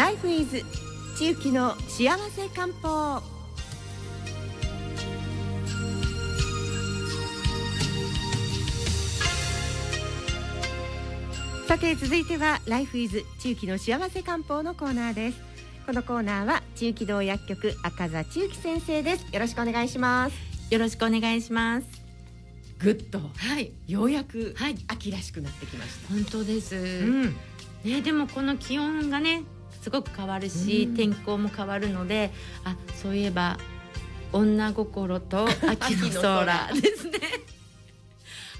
ライフイズ地域の幸せ漢方。さて続いてはライフイズ地域の幸せ漢方のコーナーです。このコーナーは地域道薬局赤座千幸先生です。よろしくお願いします。よろしくお願いします。ぐっとはい。ようやくはい。秋らしくなってきました、本当です、うん。ねでもこの気温がねすごく変わるし、うん。天候も変わるのであそういえば女心と秋の空ですね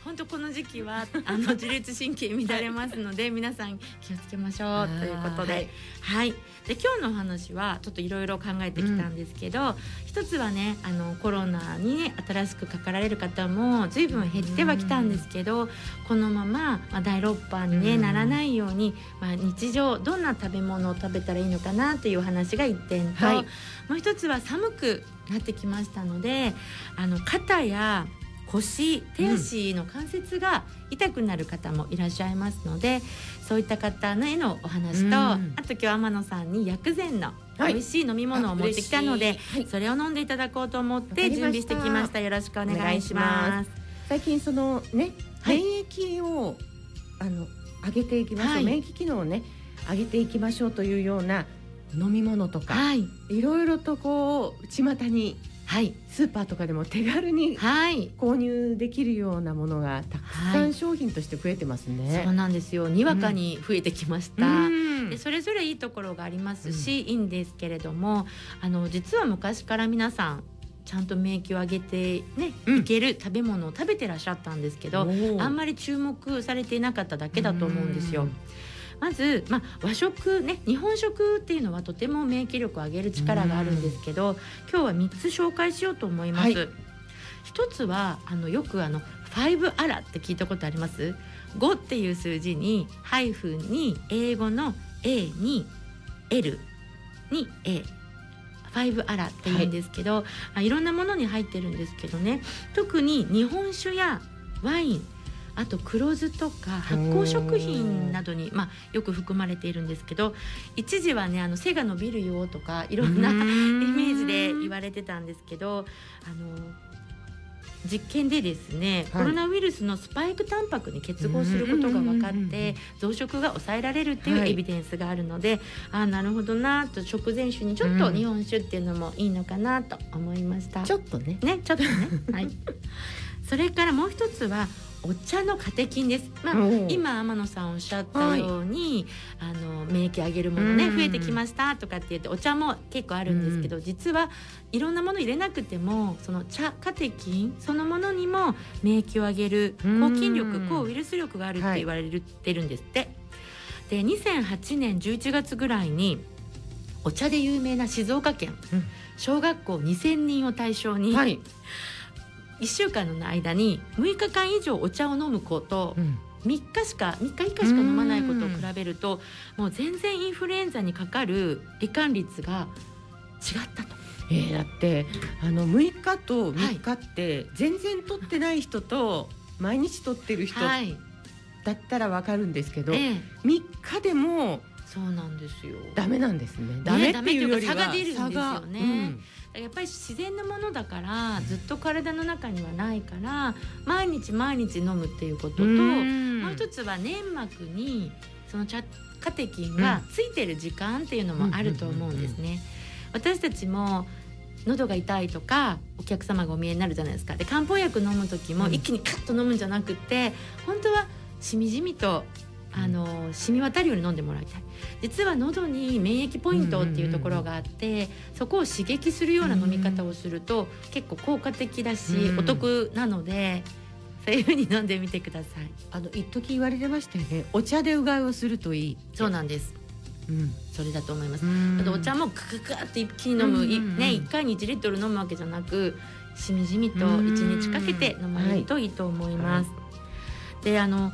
本当この時期はあの自律神経乱れますので、皆さん気をつけましょうということで、はい、で今日のお話はちょっといろいろ考えてきたんですけど、一つはねあのコロナにね新しくかかられる方も随分減ってはきたんですけど、このまま、まあ、第6波に、ねうん。ならないように、まあ、日常どんな食べ物を食べたらいいのかなというお話が一点と、はい。もう一つは寒くなってきましたのであの肩や腰手足の関節が痛くなる方もいらっしゃいますので、そういった方のへのお話と、うん。あと今日天野さんに薬膳のはい。美味しい飲み物を持ってきたので、はい。それを飲んでいただこうと思って準備してきました。よろしくお願いします。最近そのね、はい。免疫をあの上げていきましょう、はい。免疫機能をね上げていきましょうというような飲み物とか、はい。いろいろとこう巷にはい。スーパーとかでも手軽にはい。購入できるようなものがたくさはい。ん商品として増えてますね。そうなんですよ。にわかに増えてきました、うん。でそれぞれいいところがありますし、いいんですけれどもあの実は昔から皆さんちゃんと免疫を上げてね、うん。いける食べ物を食べてらっしゃったんですけど、あんまり注目されていなかっただけだと思うんですよ。まず、まあ、和食ね日本食っていうのはとても免疫力を上げる力があるんですけど今日は3つ紹介しようと思います。はい。一つはあのよくあの5アラって聞いたことあります？5っていう数字にハイフンに英語の A に L に A 5アラって言うんですけど、あいろんなものに入ってるんですけどね。特に日本酒やワインあと黒酢とか発酵食品などに、まあ、よく含まれているんですけど一時はねあの背が伸びるよとかいろんなイメージで言われてたんですけどあの実験でですね、はい。コロナウイルスのスパイクタンパクに結合することが分かって増殖が抑えられるっていうはい。エビデンスがあるので、ああなるほどなと食前酒にちょっと日本酒っていうのもいいのかなと思いました。ちょっとね。ねちょっとね。はい。それからもう一つはお茶のカテキンです、まあ今天野さんおっしゃったように、あの免疫上げるものねうん。増えてきましたとかって言ってお茶も結構あるんですけど、実はいろんなもの入れなくてもその茶カテキンそのものにも免疫を上げるうん抗菌力抗ウイルス力があるって言われてるんですって。で2008年11月ぐらいにお茶で有名な静岡県、うん。小学校2,000人を対象に、はい、1週間の間に6日間以上お茶を飲む子とうん。3日しか3日以下しか飲まないことを比べるともう全然インフルエンザにかかる罹患率が違ったと。えーだってあの6日と3日って全然取ってない人と毎日取ってる人はい、だったらわかるんですけど、ええ、3日でもそうなんですよ。ダメなんですね。ダメっていうよりは差が出るんですよね。差がやっぱり自然のものだからずっと体の中にはないから毎日毎日飲むっていうことと、うん。もう一つは粘膜にその茶カテキンがついてる時間っていうのもあると思うんですね。私たちも喉が痛いとかお客様がお見えになるじゃないですか。で漢方薬飲む時もうん。一気にカッと飲むんじゃなくて本当はしみじみとあの染み渡るように飲んでもらいたい。実は喉に免疫ポイントっていうところがあって、そこを刺激するような飲み方をすると、結構効果的だし、うん。お得なのでそういうふうに飲んでみてください。あの一時言われてましたよね。お茶でうがいをするといい。そうなんです。うん。それだと思います。うん。あとお茶もクククって一気に飲む、いうんうんうん。ね1回に1リットル飲むわけじゃなくしみじみと1日かけて飲まれるといいと思います。であの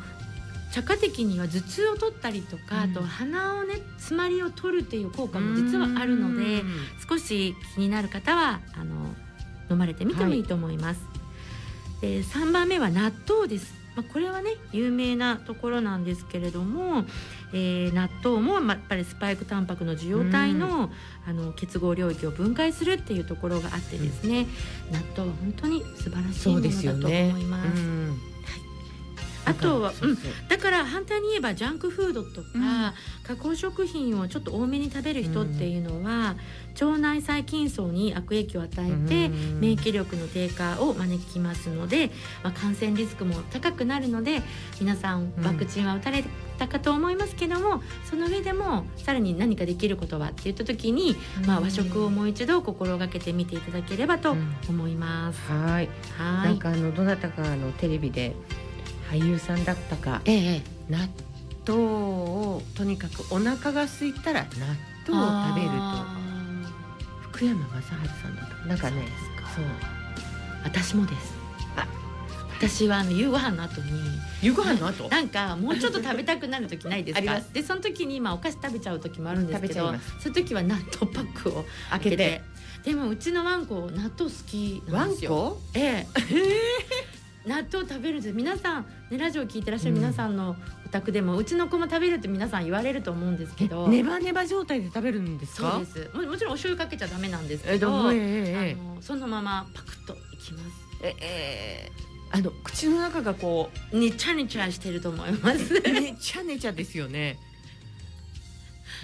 茶化的には頭痛を取ったりとか、うんあと鼻をね詰まりを取るっていう効果も実はあるのでうん少し気になる方はあの飲まれてみてもいいと思います。で3番目は納豆です。まあ、これはね有名なところなんですけれども、えー、納豆も、まあ、やっぱりスパイクタンパクの受容体の,、あの結合領域を分解するっていうところがあってですね、納豆は本当に素晴らしいものだと思います。あとは、うん、だから反対に言えばジャンクフードとか、うん、加工食品をちょっと多めに食べる人っていうのは、うん、腸内細菌層に悪影響を与えて、うん、免疫力の低下を招きますので、まあ、感染リスクも高くなるので皆さんワクチンは打たれたかと思いますけども、その上でもさらに何かできることはって言った時に、まあ、和食をもう一度心がけてみていただければと思います。はい。はい。なんかあのどなたかあのテレビで俳優さんだったか、ええ、納豆をとにかくお腹が空いたら納豆を食べると。福山雅治さんだったなんかねそう私もです。私はあの夕ご飯の後に夕ご飯の後？なんかもうちょっと食べたくなる時ないですか？でその時にまあお菓子食べちゃう時もあるんですけどその時は納豆パックを開けて。でもうちのワンコ納豆好きなんですよ。ええ納豆食べるんです皆さん、ね、ラジオ聞いてらっしゃる皆さんのお宅でも、うん、うちの子も食べるって皆さん言われると思うんですけど。ネバネバ状態で食べるんですか？そうです。ももちろんお醤油かけちゃダメなんですけど、えー、あのそのままパクッといきます。ええー、あの口の中がこうねちゃねちゃしてると思います。ねちゃねちゃですよね。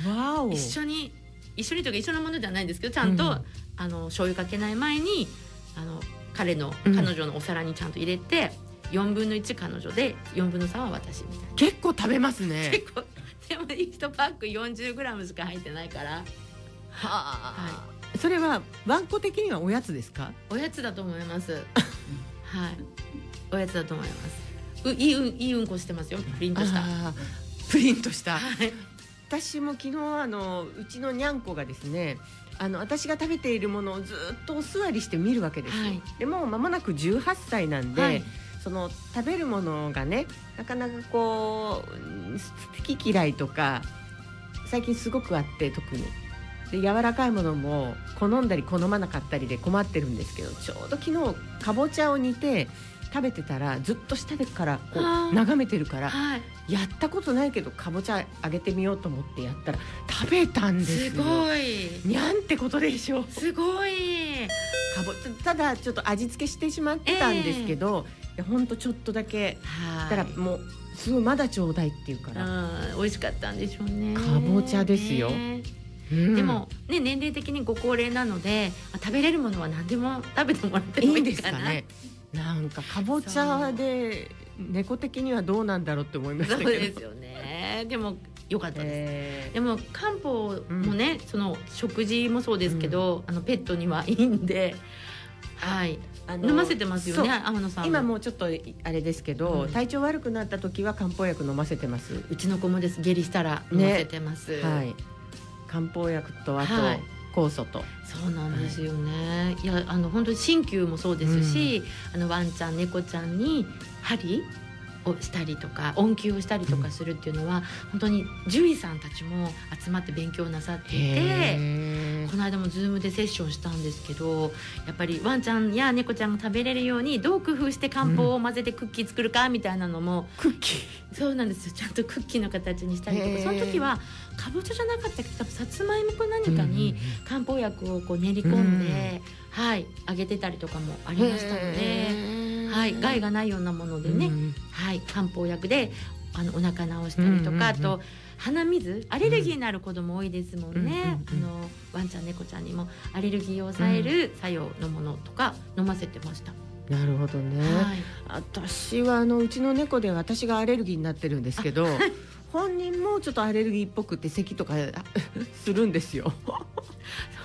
わお。一緒に一緒にというか一緒のものではないんですけどちゃんと、うん、あの醤油かけない前にあの彼の彼女のお皿にちゃんと入れて、うん、4分の1彼女で4分の3は私みたいな。結構食べますね。結構でも1パック 40g しか入ってないから。はあ、はい、それはワンコ的にはおやつですか？おやつだと思います。はい。おやつだと思います。ういいうんいいうんこしてますよ。プリントした。プリントした、はい、私も昨日あのうちのにゃんこがですねあの私が食べているものをずっとお座りして見るわけですよ。はい、でも間もなく18歳なんで、はい、その食べるものがねなかなかこう好き嫌いとか最近すごくあって特に。で柔らかいものも好んだり好まなかったりで困ってるんですけどちょうど昨日かぼちゃを煮て食べてたらずっと下でからこう眺めてるから、はい、やったことないけどかぼちゃあげてみようと思ってやったら食べたんですすごい。にゃんってことでしょ。すごい。かぼただちょっと味付けしてしまったんですけど、えー、ほんとちょっとだけたらもうすごいまだちょうだいって言うから。美味しかったんでしょうね。かぼちゃですよ、うん、でも、ね、年齢的にご高齢なので食べれるものは何でも食べてもらってもいいですかねなんかかぼちゃで猫的にはどうなんだろうって思いましたけど。そうですよね。でも良かったです、えー、でも漢方もね、うん、その食事もそうですけど、うん、あのペットにはいいんではい。飲ませてますよね天野さん今もうちょっとあれですけど、うん、体調悪くなった時は漢方薬飲ませてます。うちの子もです。下痢したら飲ませてます、ね、はい。漢方薬とあと、はい酵素と。そうなんですよね、はい、いやあの本当に鍼灸もそうですし、うん、あのワンちゃん猫ちゃんに針をしたりとか音球をしたりとかするっていうのは、うん、本当に獣医さんたちも集まって勉強なさっていてこの間も Zoom でセッションしたんですけどやっぱりワンちゃんや猫ちゃんが食べれるようにどう工夫して漢方を混ぜてクッキー作るかみたいなのも、うん、クッキー？そうなんですよ。ちゃんとクッキーの形にしたりとかその時はかぼちゃじゃなかったけどさつまいもか何かに漢方薬をこう練り込んで、うん、はい揚げてたりとかもありましたので。はい、害がないようなものでね、はい、漢方薬であのお腹治したりとか、あと鼻水アレルギーになる子供多いですもんね、あのワンちゃん猫ちゃんにもアレルギーを抑える作用のものとか飲ませてました。なるほどね、はい、私はあのうちの猫で私がアレルギーになってるんですけど本人もちょっとアレルギーっぽくて咳とか するんですよ。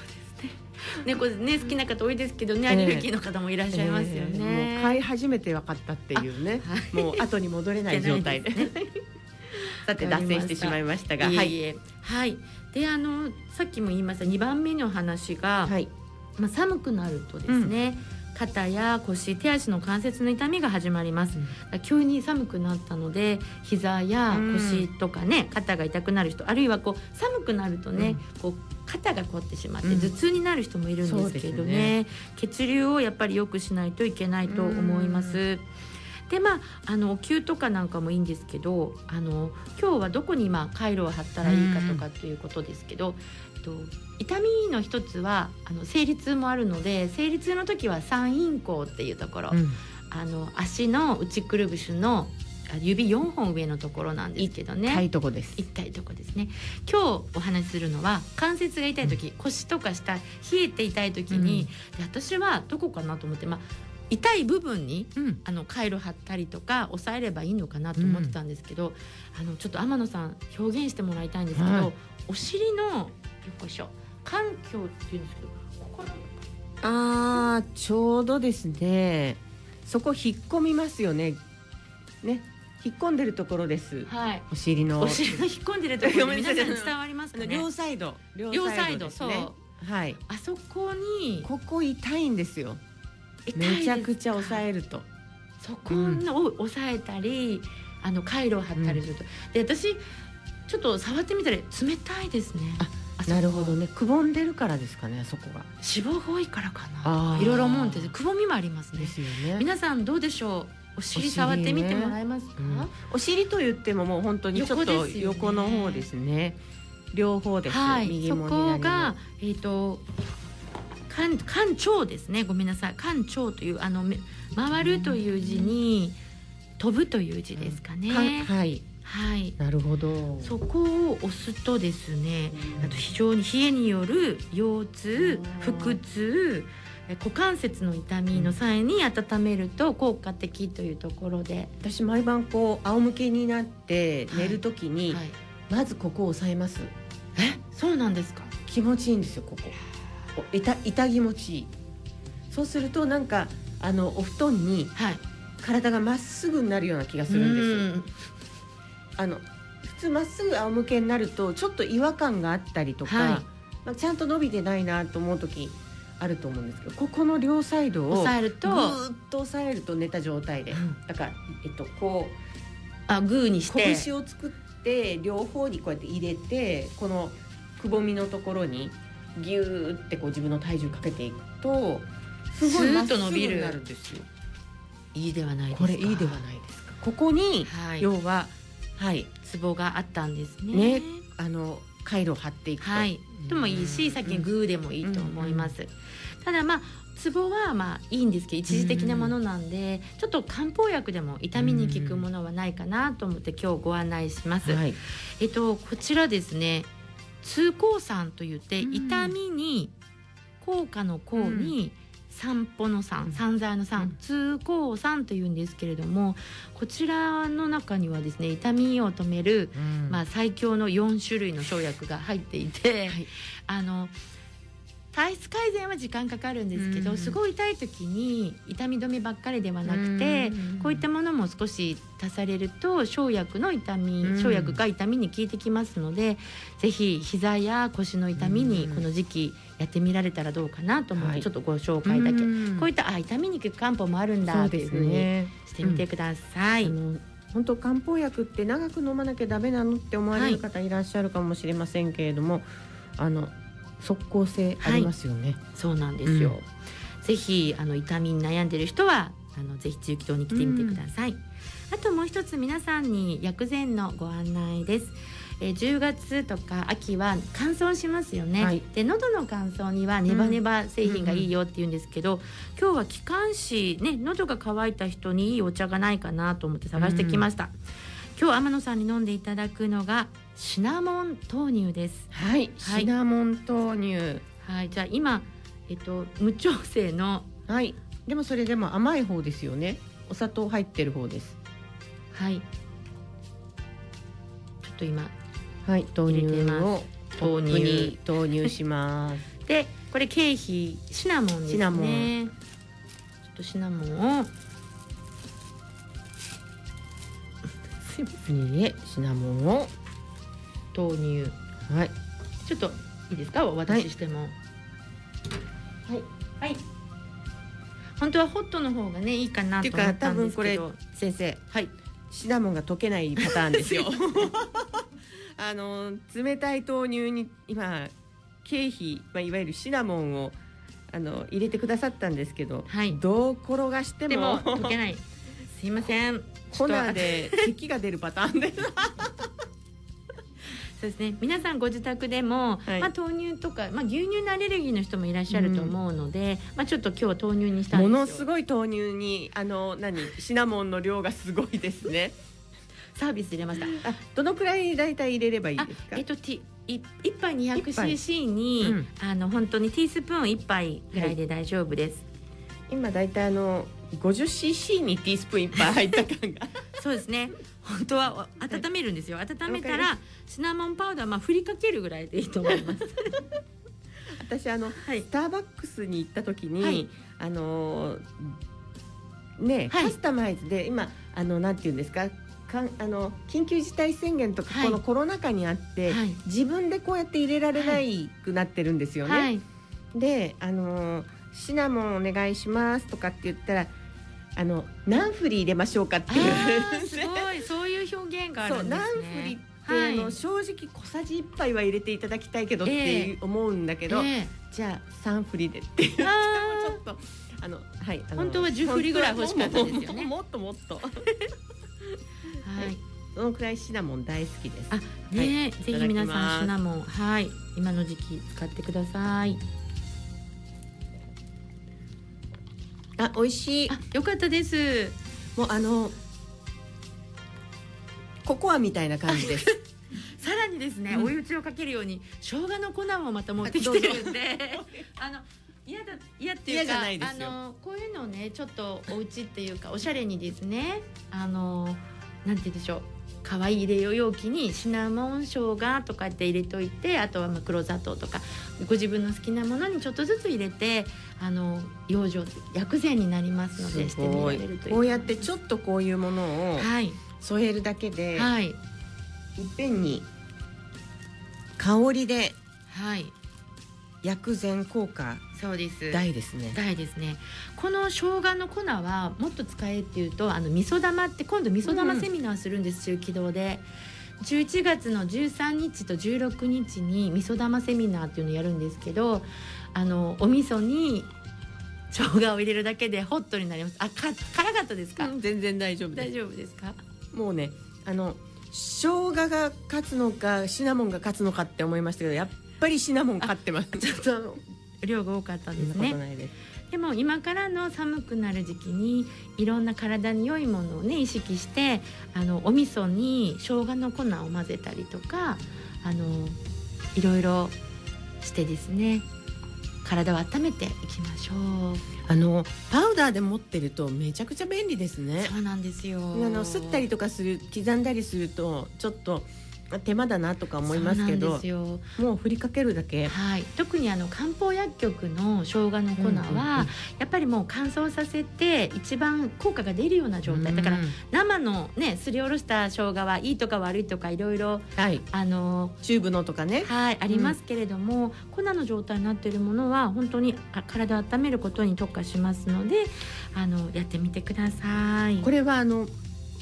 猫ね好きな方多いですけどね、アレルギーの方もいらっしゃいますよね。えー、もう飼い始めて分かったっていうね、はい、もう後に戻れない状態。で。さて脱線してしまいましたが、はい、はい、であのさっきも言いました2番目の話が、はい、まあ寒くなるとですね。うん肩や腰手足の関節の痛みが始まります、うん、急に寒くなったので膝や腰とかね、うん、肩が痛くなる人あるいはこう寒くなるとね、うん、こう肩が凝ってしまって頭痛になる人もいるんですけどね,、血流をやっぱり良くしないといけないと思います。でまああのお灸とかなんかもいいんですけどあの今日はどこに今回路を貼ったらいいかとかっていうことですけど、と、痛みの一つはあの生理痛もあるので生理痛の時は三陰交っていうところ、うん。あの足の内くるぶしのあ指4本上のところなんですけどね。痛いとこです。痛いとこですね。今日お話しするのは関節が痛い時、腰とか下冷えて痛い時に、で私はどこかなと思って、まあ、痛い部分にうん。あの回路貼ったりとか押さえればいいのかなと思ってたんですけど、あのちょっと天野さん表現してもらいたいんですけど、はい。お尻のよっこいしょ環境っていうんですけどここのあーちょうどですね。そこ引っ込みますよね。ね。引っ込んでるところです。はい。お尻の。お尻の引っ込んでるところ ごめんなさい。皆さん伝わりますかね？両サイド。両両サイドそうですね。はい。あそこにここ痛いんですよ。痛いですか？めちゃくちゃ押さえると。そこのを押さえたり、あの回路を貼ったりすると、で私ちょっと触ってみたら冷たいですね。あなるほどね。くぼんでるからですかねあそこが脂肪が多いからかな。いろいろ思うんですくぼみもありますね。ですよね。皆さんどうでしょう？お尻触ってみてもらえますか、うんお尻と言ってももう本当にちょっと横ですよね。横の方ですね。両方です、はい。そこがえっ、と肝肝腸ですね。ごめんなさい。肝腸というあのめ回るという字に飛ぶという字ですかね、かはいはい。なるほど。そこを押すとですねあと非常に冷えによる腰痛うん。腹痛え股関節の痛みの際に温めると効果的というところで、私毎晩こう仰向けになってはい。寝るときに、はい、まずここを押さえます。え？そうなんですか？気持ちいいんですよここ。お痛痛気持ちいい。そうするとなんかあのお布団にはい。体がまっすぐになるような気がするんですうんあの普通まっすぐ仰向けになるとちょっと違和感があったりとか、はい。まあ、ちゃんと伸びてないなと思う時あると思うんですけどここの両サイドを押さえるとぐーっと押さえると寝た状態で、うん。だから、えっと、こあグーにしうて。拳を作って両方にこうやって入れてこのくぼみのところにギューってこう自分の体重かけていくとすごいまっすぐと伸びる。になるんですよ。いいではないですか。これいいではないですか。ここに、はい。要ははいツボがあったんですね。ねあの回路を張っていくと。はい。でもいいしさっきのグーでもいいと思います、ただまあツボはまあいいんですけど一時的なものなんで、ちょっと漢方薬でも痛みに効くものはないかなと思って今日ご案内します、はい。えっとこちらですね通行酸と言ってうん。痛みに効果の効に散歩のうん。散散財のう散ん。通行酸というんですけれどもこちらの中にはですね痛みを止めるまあ、最強の4種類の生薬が入っていて、はい。あの体質改善は時間かかるんですけど、うん。すごい痛い時に痛み止めばっかりではなくて、こういったものも少し足されると生薬の痛み、うん。生薬が痛みに効いてきますのでぜひ膝や腰の痛みにうん。この時期やってみられたらどうかなと思っはい。てちょっとご紹介だけ、うん。こういったあ痛みに効く漢方もあるんだっていうふうにね。してみてください。本当漢方薬って長く飲まなきゃダメなのって思われる方いらっしゃるかもしれませんけれども、あの即効性ありますよね。そうなんですよ。うぜひあの痛みに悩んでる人はあのぜひ中気堂に来てみてください。あともう一つ皆さんに薬膳のご案内です。えー10月とか秋は乾燥しますよね、はいで喉の乾燥にはネバネバ製品がいいよって言うんですけど、今日は気管支ね喉が渇いた人にいいお茶がないかなと思って探してきました、今日天野さんに飲んでいただくのがシナモン豆乳ですはい、はいシナモン豆乳。はいじゃあ今えっと無調整のはい。でもそれでも甘い方ですよね。お砂糖入ってる方です。はい。ちょっと今はい、豆乳をコップに投入します。でこれ経費シナモンですね。シナモンちょっとシナモンを。すいませシナモンを。豆乳はい。ちょっといいですか？お渡ししても。はい。はい。本当はホットの方がねいいかなっていうか、と思ったんで多分これ。先生、はい。シナモンが溶けないパターンですよ。あの冷たい豆乳に今経費、まあ、いわゆるシナモンをあの入れてくださったんですけど、はいどう転がしてもでも溶けない。すいません 粉で咳が出るパターンでそうですね。皆さんご自宅でも、はい、まあ、豆乳とか、まあ、牛乳のアレルギーの人もいらっしゃると思うので、うん、まあ、ちょっと今日は豆乳にしたものすごい豆乳にあの何？シナモンの量がすごいですね。サービス入れました。あどのくらい大体入れればいいですか？えっとティ一杯 200cc に、うん、あの本当にティースプーン一杯ぐらいで大丈夫です、はい、今大体あの 50cc にティースプーン一杯入った感が。そうですね本当は温めるんですよ、温めたらシナモンパウダーまあ振りかけるぐらいでいいと思います。私あの、はい、スターバックスに行った時に、はい、あのね、はい、カスタマイズで今あのなんていうんですか？かんあの緊急事態宣言とか、このコロナ禍にあって、自分でこうやって入れられないくなってるんですよね。であのシナモンお願いしますとかって言ったらあの何振り入れましょうかっていう。すごい。そういう表現があるんですね。何振りはい、あの正直小さじ1杯は入れていただきたいけどって思うんだけど、えー、じゃあ3振りでっていう。ちょっとあのはい本当は10振りぐらい欲しかったですよね。もっともっと。はい。そのくらいシナモン大好きです。あ、ね、はい、ぜひ皆さんシナモン、はい、今の時期使ってください。あ、美味しい。あ、よかったです。もうあのココアみたいな感じです。さらにですね、うん、追い打ちをかけるように生姜の粉もまた持ってきてるんで、あ の嫌だ嫌っていうかあのこういうのをねちょっとお家っていうかおしゃれにですねあのなんて言うんでしょう可愛い入れよう容器にシナモン生姜とかって入れといてあとはまあ黒砂糖とかご自分の好きなものにちょっとずつ入れてあの養生薬膳になりますのでしてみられるという。こうやってちょっとこういうものを添えるだけで、はい、いっぺんに香りで、はい、薬膳効果そうです。大ですね。大ですね。この生姜の粉はもっと使えっていうとあの味噌玉って今度味噌玉セミナーするんです、中期堂で。11月の13日と16日に味噌玉セミナーっていうのをやるんですけどあのお味噌に生姜を入れるだけでホットになります。あか辛かったですか、うん、全然大丈夫大丈夫ですか？もうねあの生姜が勝つのかシナモンが勝つのかって思いましたけどやっぱりシナモン勝ってます。ちょっと量が多かったんですね。でも今からの寒くなる時期にいろんな体に良いものをね意識してあのお味噌に生姜の粉を混ぜたりとかあのいろいろしてですね体を温めていきましょう。あのパウダーで持ってるとめちゃくちゃ便利ですね。そうなんですよ。あのすったりとかする刻んだりするとちょっと手間だなとか思いますけどもう振りかけるだけ、はい、特にあの漢方薬局の生姜の粉は、やっぱりもう乾燥させて一番効果が出るような状態、だから生のねすりおろした生姜はいいとか悪いとかいろいろ、はい、あのチューブのとかね、はい、ありますけれども、粉の状態になっているものは本当に体を温めることに特化しますのであのやってみてください。これはあの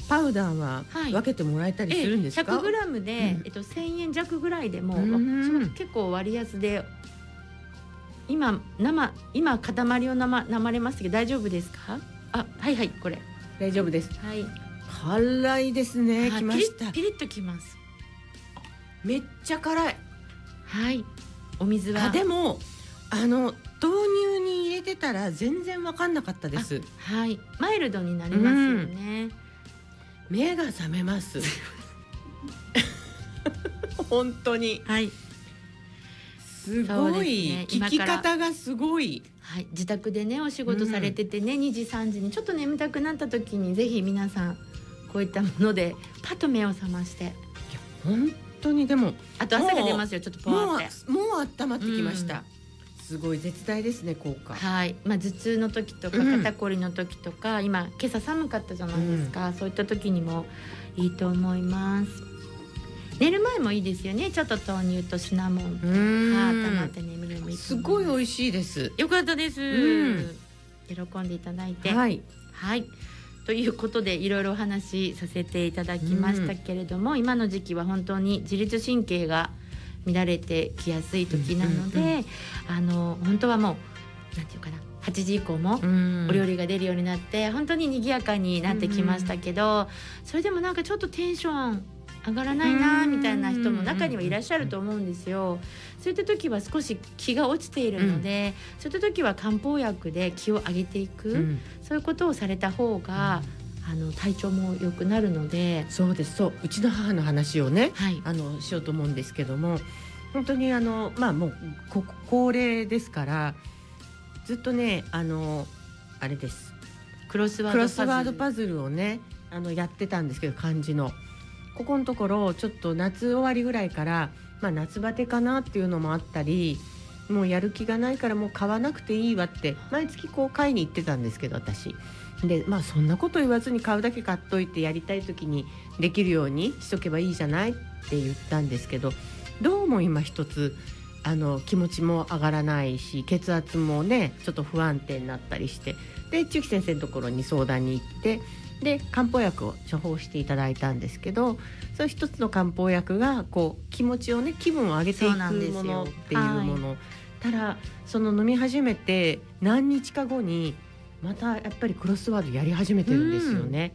パウダーは分けてもらえたりするんですか、はい、100g で、うん、えっと、1000円弱ぐらいでも、うん、結構割安で今生今塊を生生れますけど大丈夫ですか？あはいはいこれ。大丈夫です。はい。辛いですね。きました。ピリッときます。めっちゃ辛い。はい。お水は。でもあの豆乳に入れてたら全然分かんなかったです。はい。マイルドになりますよね、うん目が覚めます。本当に。はい。すごい、ね、聞き方がすごい。はい、自宅でねお仕事されててね、うん、2時3時にちょっと眠たくなった時にぜひ皆さんこういったものでパッと目を覚まして。いや本当に。でもあと汗が出ますよちょっとポワって。もう温まってきました、うんすごい絶大ですね効果。はい。まあ頭痛の時とか肩こりの時とか、うん、今今朝寒かったじゃないですか、うん、そういった時にもいいと思います。寝る前もいいですよね。ちょっと豆乳とシナモンと温まって眠るもいいすごい美味しいです。よかったです、うん、喜んでいただいて。はい、はい。ということでいろいろお話しさせていただきましたけれども、今の時期は本当に自律神経が乱れてきやすい時なので、あの本当はもうなんていうかな8時以降もお料理が出るようになって本当に賑やかになってきましたけど、それでもなんかちょっとテンション上がらないなみたいな人も中にはいらっしゃると思うんですよ。そういった時は少し気が落ちているので、うん、そういった時は漢方薬で気を上げていく、うん、そういうことをされた方が、あの体調も良くなるので。そうです。そう。うちの母の話をね、はい、あのしようと思うんですけども本当にあのまあもう高齢ですからずっとねあのあれです。クロスワードパズルをねあのやってたんですけど漢字の。ここのところちょっと夏終わりぐらいからまあ、夏バテかなっていうのもあったりもうやる気がないからもう買わなくていいわって毎月こう買いに行ってたんですけど私。でまあそんなこと言わずに買うだけ買っといてやりたい時にできるようにしとけばいいじゃないって言ったんですけどどうも今一つあの気持ちも上がらないし血圧もねちょっと不安定になったりして。で中期先生のところに相談に行ってで漢方薬を処方していただいたんですけどその一つの漢方薬がこう気持ちをね気分を上げていくものっていうもの、はい、ただその飲み始めて何日か後にまたやっぱりクロスワードやり始めてるんですよね。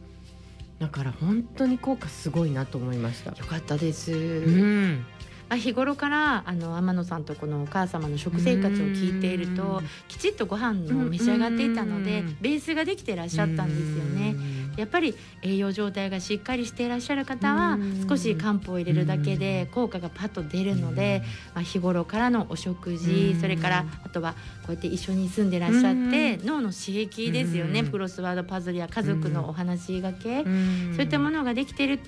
だから本当に効果すごいなと思いました。よかったです。うん、あ日頃からあの天野さんとこのお母様の食生活を聞いているときちっとご飯を召し上がっていたのでベースができていらっしゃったんですよね。やっぱり栄養状態がしっかりしていらっしゃる方は少し漢方を入れるだけで効果がパッと出るので、まあ、日頃からのお食事それからあとはこうやって一緒に住んでらっしゃって脳の刺激ですよね。クロスワードパズルや家族のお話がけ。そういったものができてる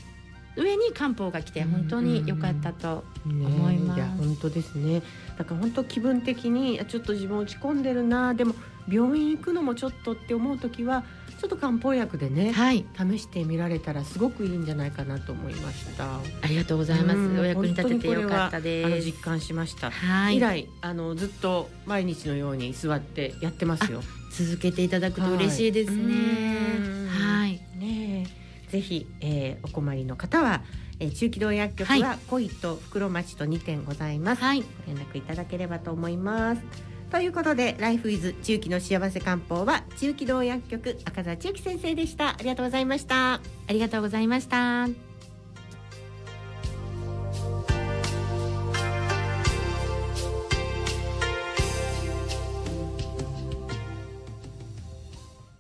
上に漢方が来て本当に良かったと思います。ね、いや本当ですね。だから本当気分的にちょっと自分落ち込んでるな。でも病院行くのもちょっとって思う時はちょっと漢方薬でね、はい、試してみられたらすごくいいんじゃないかなと思いました。ありがとうございます。お役に立ててよかったです。あの実感しました。はい、以来あのずっと毎日のように座ってやってますよ。続けていただくと嬉しいですね。はい。ねぜひ、えー、お困りの方は、えー、中期道薬局は恋と袋町と2点ございます。はい、ご連絡いただければと思います。ということで、ライフイズ中期の幸せ漢方は中期道薬局赤澤千秋先生でした。ありがとうございました。ありがとうございました。